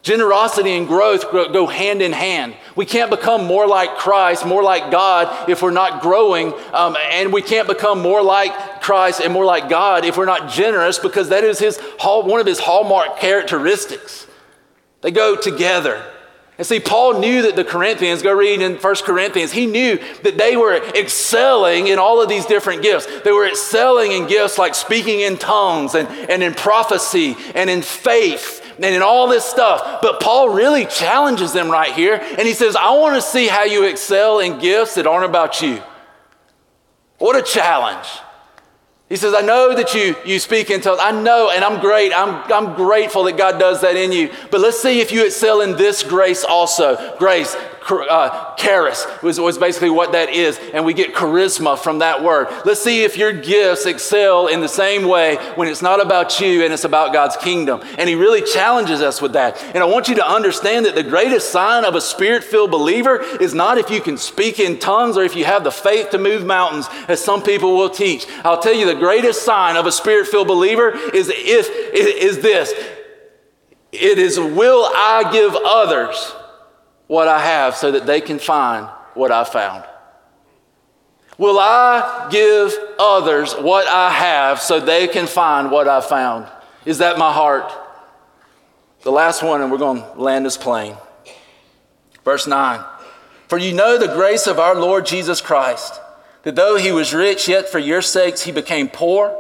Generosity and growth go hand in hand. We can't become more like Christ, more like God, if we're not growing. Um, and we can't become more like Christ and more like God if we're not generous, because that is his, one of his hallmark characteristics. They go together. And see, Paul knew that the Corinthians, go read in 1 Corinthians, he knew that they were excelling in all of these different gifts. They were excelling in gifts like speaking in tongues and, and in prophecy and in faith and in all this stuff. But Paul really challenges them right here. And he says, I want to see how you excel in gifts that aren't about you. What a challenge. He says, I know that you, you speak in tongues. I know, and I'm great. I'm, I'm grateful that God does that in you. But let's see if you excel in this grace also. Grace, uh, charis was, was basically what that is, and we get charisma from that word. Let's see if your gifts excel in the same way when it's not about you and it's about God's kingdom. And he really challenges us with that. And I want you to understand that the greatest sign of a spirit filled believer is not if you can speak in tongues or if you have the faith to move mountains, as some people will teach. I'll tell you the greatest sign of a spirit filled believer is, if, is this it is, will I give others what I have so that they can find what I found? Will I give others what I have so they can find what I found? Is that my heart? The last one, and we're going to land this plane. Verse 9 For you know the grace of our Lord Jesus Christ, that though he was rich, yet for your sakes he became poor,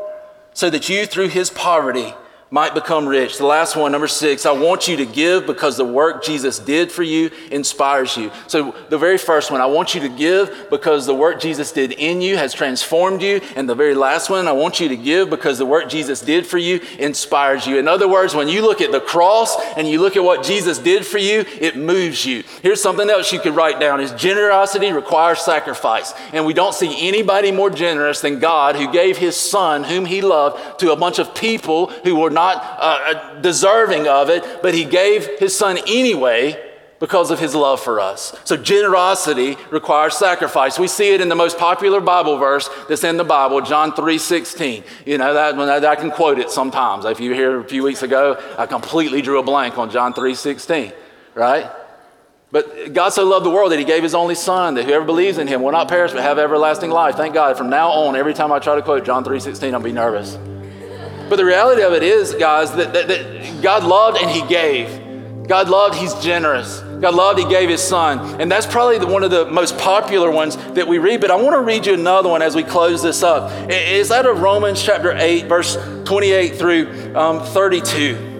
so that you through his poverty might become rich. The last one, number six, I want you to give because the work Jesus did for you inspires you. So, the very first one, I want you to give because the work Jesus did in you has transformed you. And the very last one, I want you to give because the work Jesus did for you inspires you. In other words, when you look at the cross and you look at what Jesus did for you, it moves you. Here's something else you could write down is generosity requires sacrifice. And we don't see anybody more generous than God who gave his son, whom he loved, to a bunch of people who were not uh, uh, deserving of it, but he gave his son anyway because of his love for us. So generosity requires sacrifice. We see it in the most popular Bible verse that's in the Bible, John 3:16. You know that I, I can quote it sometimes. If you were here a few weeks ago, I completely drew a blank on John 3:16, right? But God so loved the world that he gave his only son that whoever believes in him will not perish but have everlasting life. Thank God. From now on, every time I try to quote John 3:16, I'll be nervous. But the reality of it is, guys, that, that, that God loved and He gave. God loved, He's generous. God loved, He gave His Son. And that's probably the, one of the most popular ones that we read. But I want to read you another one as we close this up. Is that of Romans chapter 8, verse 28 through um, 32?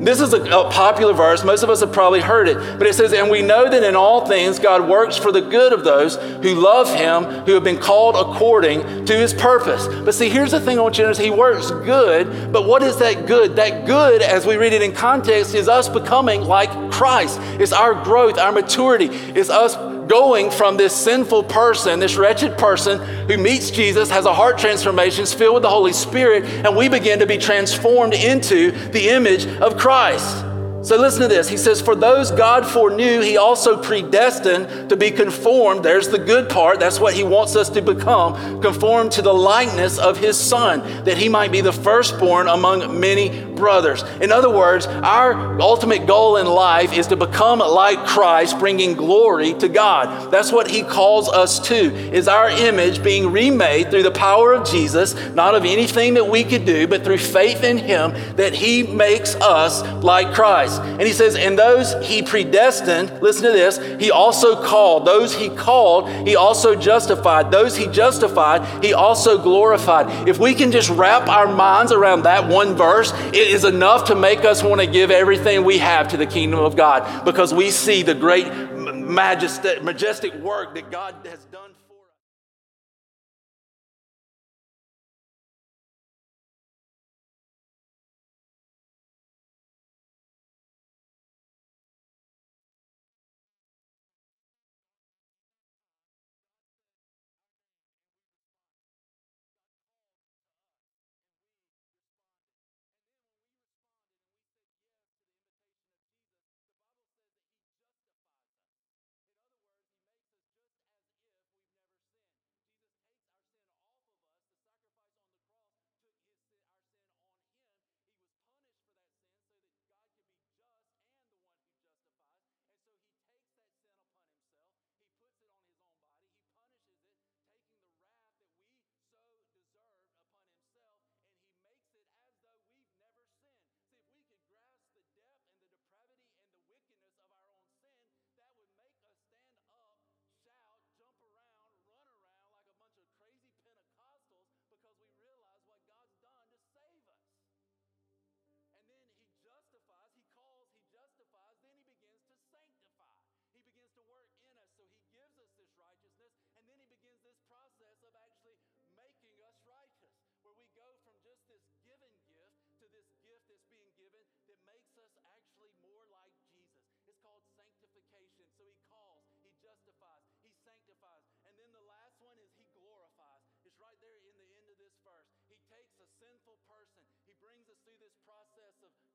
This is a, a, popular verse. Most of us have probably heard it. But it says, And we know that in all things God works for the good of those who love him, who have been called according to his purpose. But see, here's the thing I want you to notice He works good. But what is that good? That good, as we read it in context, is us becoming like Christ. It's our growth, our maturity. It's us going from this sinful person, this wretched person who meets Jesus, has a heart transformation, is filled with the Holy Spirit, and we begin to be transformed into the image of Christ. So listen to this. He says, For those God foreknew, he also predestined to be conformed. There's the good part. That's what he wants us to become conformed to the likeness of his son, that he might be the firstborn among many brothers. In other words, our ultimate goal in life is to become like Christ, bringing glory to God. That's what he calls us to, is our image being remade through the power of Jesus, not of anything that we could do, but through faith in him, that he makes us like Christ. And he says, And those he predestined, listen to this, he also called. Those he called, he also justified. Those he justified, he also glorified. If we can just wrap our minds around that one verse, it is enough to make us want to give everything we have to the kingdom of God because we see the great majestic, majestic work that God has done.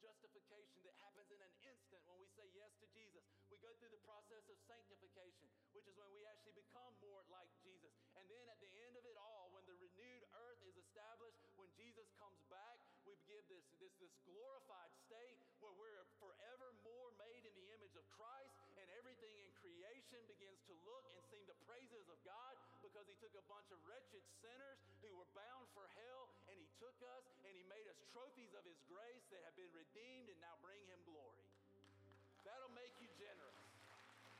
Justification that happens in an instant when we say yes to Jesus. We go through the process of sanctification, which is when we actually become more like Jesus. And then at the end of it all, when the renewed earth is established, when Jesus comes back, we give this, this, this glorified state where we're forever more made in the image of Christ, and everything in creation begins to look and sing the praises of God He took a bunch of wretched sinners who were bound for hell, and He took us and He made us trophies of His grace that have been redeemed and now bring Him glory. That'll make you generous.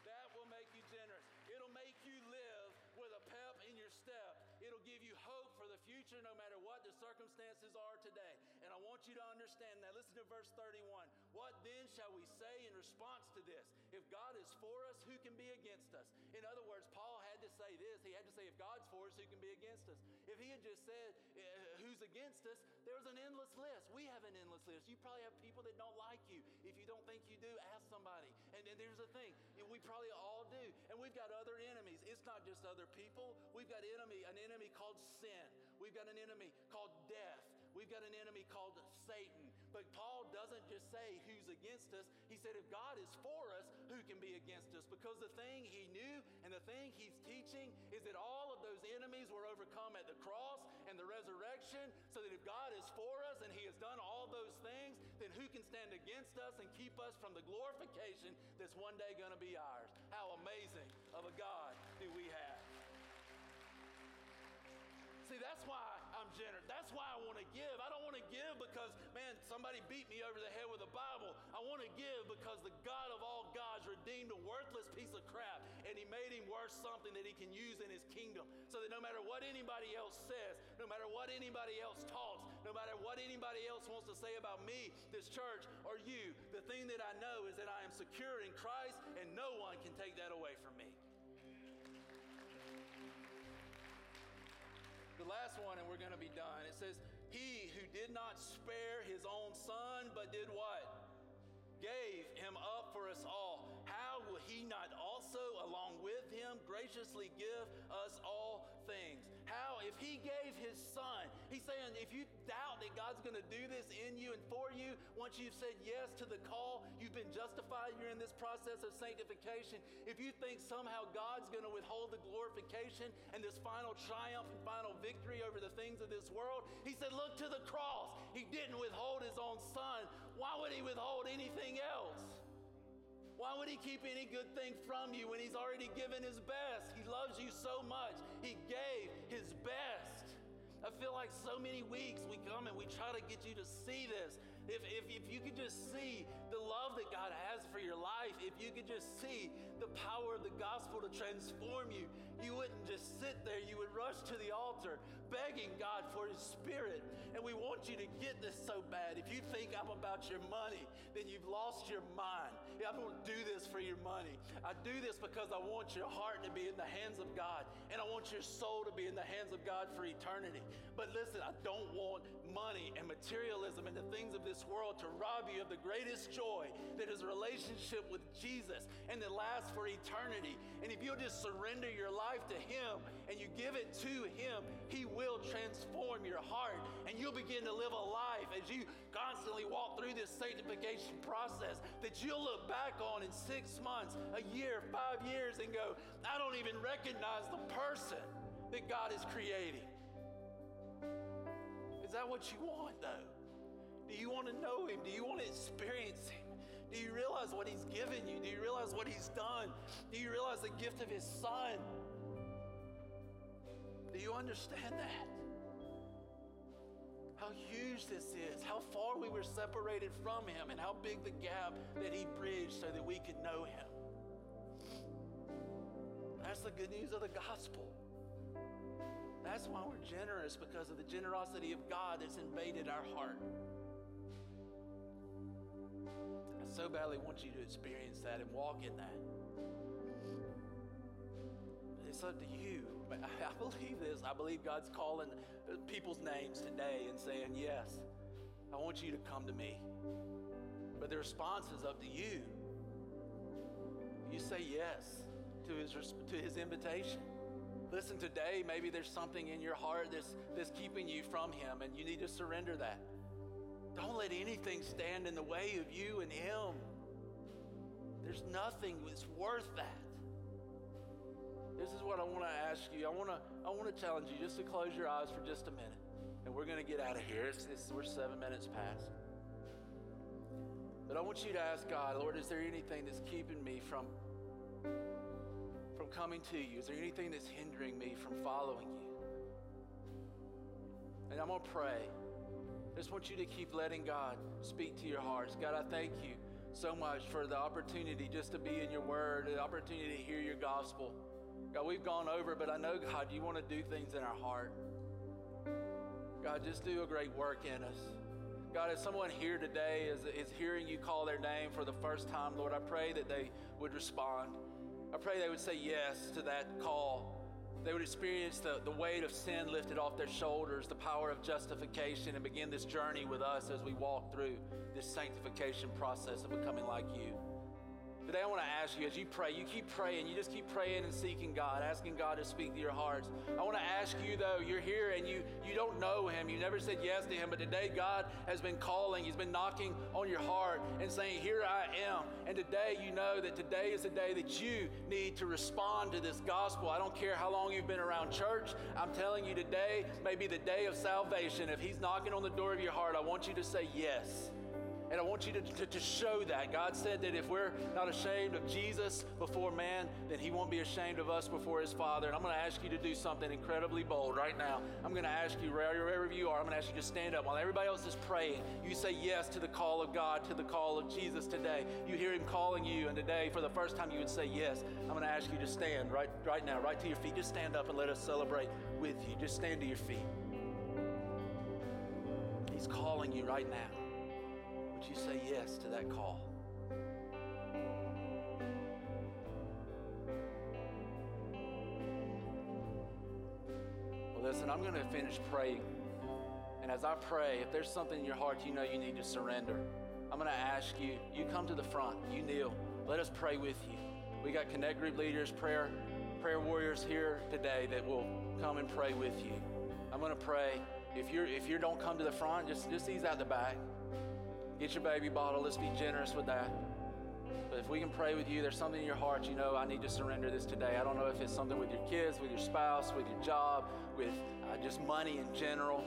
That will make you generous. It'll make you live with a pep in your step. It'll give you hope for the future no matter what the circumstances are today. And I want you to understand that. Listen to verse 31. What then shall we say in response to this? If God is for us, who can be against us? In other words, to say this. He had to say, if God's for us, who can be against us? If he had just said, uh, who's against us, there was an endless list. We have an endless list. You probably have people that don't like you. If you don't think you do, ask somebody. And, and there's the thing, we probably all do. And we've got other enemies. It's not just other people. We've got enemy, an enemy called sin. We've got an enemy called death. We've got an enemy called Satan. But Paul doesn't just say who's against us. He said, if God is for us, who can be against us? Because the thing he knew and the thing he's teaching is that all of those enemies were overcome at the cross and the resurrection. So that if God is for us and he has done all those things, then who can stand against us and keep us from the glorification that's one day going to be ours? How amazing of a God do we have? See, that's why generous. That's why I want to give. I don't want to give because, man, somebody beat me over the head with a Bible. I want to give because the God of all gods redeemed a worthless piece of crap and he made him worth something that he can use in his kingdom. So that no matter what anybody else says, no matter what anybody else talks, no matter what anybody else wants to say about me, this church, or you, the thing that I know is that I am secure in Christ and no one can take that away from me. The last one, and we're going to be done. It says, He who did not spare his own son, but did what? gave him up for us all, how will he not also, along with him, graciously give us all things? How, if he gave his son, he's saying, if you doubt that God's going to do this in you and for you, once you've said yes to the call, you've been justified, you're in this process of sanctification. If you think somehow God's going to withhold the glorification and this final triumph and final victory over the things of this world, he said, look to the cross. He didn't withhold his own son. Why would he withhold anything? anything else. Why would he keep any good thing from you when he's already given his best? He loves you so much. He gave his best. I feel like so many weeks we come and we try to get you to see this. If, if, if you could just see the love that God has for your life, if you could just see the power of the gospel to transform you, you wouldn't just sit there. You would rush to the altar begging God for His Spirit. And we want you to get this so bad. If you think I'm about your money, then you've lost your mind. I don't do this for your money. I do this because I want your heart to be in the hands of God, and I want your soul to be in the hands of God for eternity. But listen, I don't want money and materialism and the things of this this world to rob you of the greatest joy that is a relationship with Jesus and that lasts for eternity. And if you'll just surrender your life to Him and you give it to Him, He will transform your heart and you'll begin to live a life as you constantly walk through this sanctification process that you'll look back on in six months, a year, five years, and go, I don't even recognize the person that God is creating. Is that what you want, though? Do you want to know Him? Do you want to experience Him? Do you realize what He's given you? Do you realize what He's done? Do you realize the gift of His Son? Do you understand that? How huge this is, how far we were separated from Him, and how big the gap that He bridged so that we could know Him. That's the good news of the gospel. That's why we're generous because of the generosity of God that's invaded our heart. I so badly want you to experience that and walk in that. But it's up to you. But I believe this. I believe God's calling people's names today and saying, Yes, I want you to come to me. But the response is up to you. You say yes to his, to his invitation. Listen, today maybe there's something in your heart that's, that's keeping you from him, and you need to surrender that. Don't let anything stand in the way of you and Him. There's nothing that's worth that. This is what I want to ask you. I want to I want to challenge you just to close your eyes for just a minute, and we're going to get out of here. It's, it's, we're seven minutes past. But I want you to ask God, Lord, is there anything that's keeping me from from coming to you? Is there anything that's hindering me from following you? And I'm going to pray. I just want you to keep letting God speak to your hearts. God, I thank you so much for the opportunity just to be in your word, the opportunity to hear your gospel. God, we've gone over, but I know, God, you want to do things in our heart. God, just do a great work in us. God, as someone here today is, is hearing you call their name for the first time, Lord, I pray that they would respond. I pray they would say yes to that call. They would experience the, the weight of sin lifted off their shoulders, the power of justification, and begin this journey with us as we walk through this sanctification process of becoming like you. Today, I want to ask you as you pray, you keep praying, you just keep praying and seeking God, asking God to speak to your hearts. I want to ask you, though, you're here and you, you don't know Him, you never said yes to Him, but today God has been calling, He's been knocking on your heart and saying, Here I am. And today, you know that today is the day that you need to respond to this gospel. I don't care how long you've been around church, I'm telling you today may be the day of salvation. If He's knocking on the door of your heart, I want you to say yes. And I want you to, to, to, show that. God said that if we're not ashamed of Jesus before man, then he won't be ashamed of us before his Father. And I'm going to ask you to do something incredibly bold right now. I'm going to ask you, wherever you are, I'm going to ask you to stand up while everybody else is praying. You say yes to the call of God, to the call of Jesus today. You hear him calling you, and today, for the first time, you would say yes. I'm going to ask you to stand right, right now, right to your feet. Just stand up and let us celebrate with you. Just stand to your feet. He's calling you right now you say yes to that call? Well, listen, I'm going to finish praying. And as I pray, if there's something in your heart you know you need to surrender, I'm going to ask you, you come to the front, you kneel. Let us pray with you. We got connect group leaders, prayer prayer warriors here today that will come and pray with you. I'm going to pray. If you're if you don't come to the front, just just ease out the back. Get your baby bottle. Let's be generous with that. But if we can pray with you, there's something in your heart, you know, I need to surrender this today. I don't know if it's something with your kids, with your spouse, with your job, with uh, just money in general.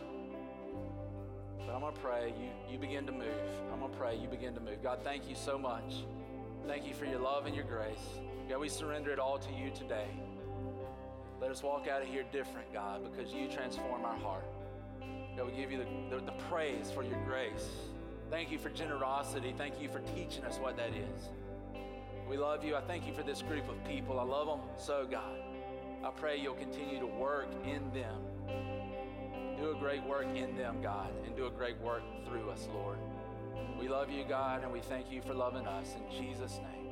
But I'm going to pray. You, you begin to move. I'm going to pray. You begin to move. God, thank you so much. Thank you for your love and your grace. God, we surrender it all to you today. Let us walk out of here different, God, because you transform our heart. God, we give you the, the, the praise for your grace. Thank you for generosity. Thank you for teaching us what that is. We love you. I thank you for this group of people. I love them so, God. I pray you'll continue to work in them. Do a great work in them, God, and do a great work through us, Lord. We love you, God, and we thank you for loving us. In Jesus' name.